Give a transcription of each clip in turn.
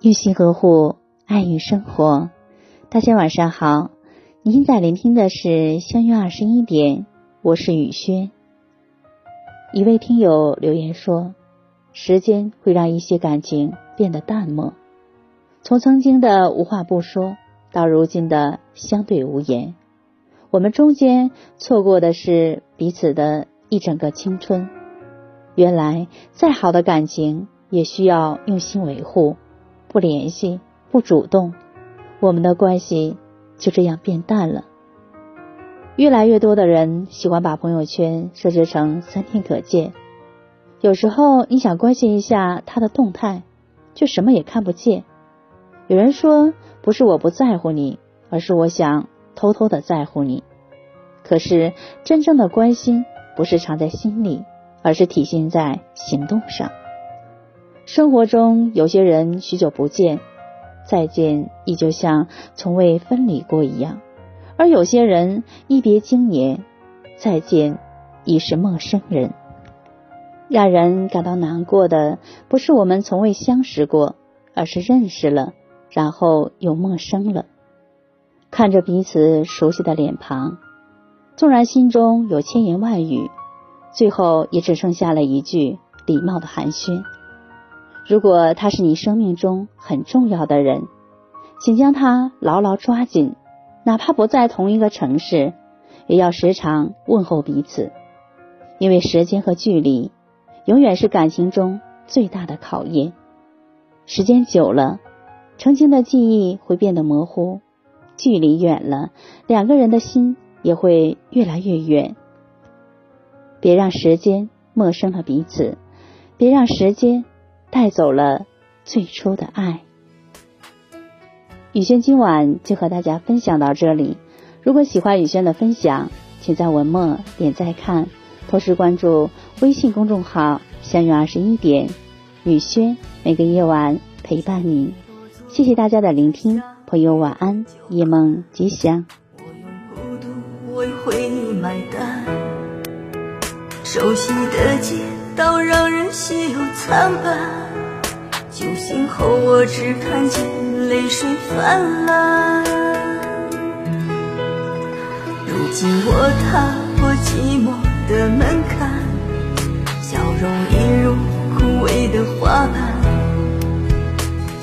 用心呵护，爱与生活。大家晚上好，您在聆听的是相约二十一点，我是雨轩。一位听友留言说：“时间会让一些感情变得淡漠，从曾经的无话不说，到如今的相对无言，我们中间错过的是彼此的一整个青春。原来，再好的感情也需要用心维护，不联系，不主动，我们的关系就这样变淡了。”越来越多的人喜欢把朋友圈设置成三天可见，有时候你想关心一下他的动态，却什么也看不见。有人说，不是我不在乎你，而是我想偷偷的在乎你。可是真正的关心不是藏在心里，而是体现在行动上。生活中有些人许久不见，再见依旧像从未分离过一样。而有些人一别经年，再见已是陌生人。让人感到难过的不是我们从未相识过，而是认识了，然后又陌生了。看着彼此熟悉的脸庞，纵然心中有千言万语，最后也只剩下了一句礼貌的寒暄。如果他是你生命中很重要的人，请将他牢牢抓紧。哪怕不在同一个城市，也要时常问候彼此，因为时间和距离永远是感情中最大的考验。时间久了，曾经的记忆会变得模糊；距离远了，两个人的心也会越来越远。别让时间陌生了彼此，别让时间带走了最初的爱。雨轩今晚就和大家分享到这里。如果喜欢雨轩的分享，请在文末点赞看，同时关注微信公众号“相约二十一点”，雨轩每个夜晚陪伴你。谢谢大家的聆听，朋友晚安，夜梦吉祥。我用孤独为你买单，熟悉的街到让人心有参半，酒醒后我只看见。泪水泛滥，如今我踏过寂寞的门槛，笑容一如枯萎的花瓣。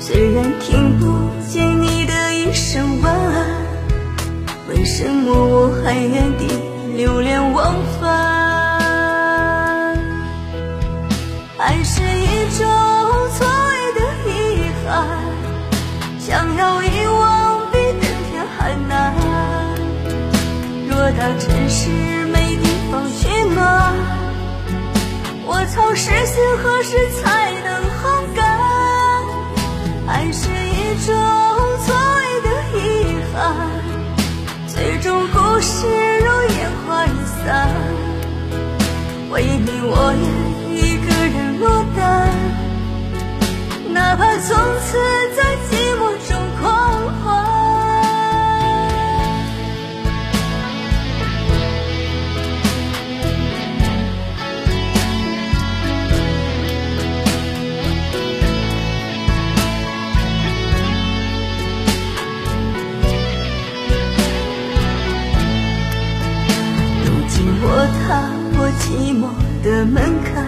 虽然听不见你的一声晚安，为什么我还原地流连若大城市没地方取暖，我曾失心何时才能烘干？爱是一种错位的遗憾，最终故事如烟花易散。为你我愿一个人落单，哪怕从此再踏破寂寞的门槛，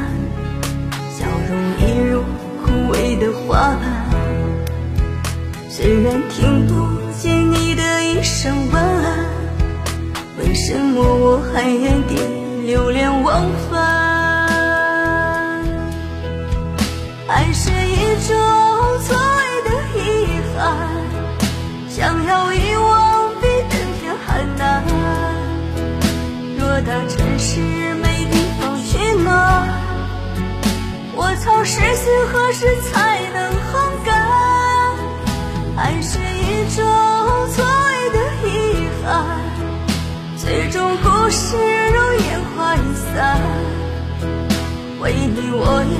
笑容一如枯萎的花瓣。虽然听不见你的一声晚安，为什么我还原地流连忘返？爱是一种错位的遗憾，想要大城市没地方去呢。我操失心，何时才能烘干？爱是一种错位的遗憾，最终故事如烟花易散。为你我也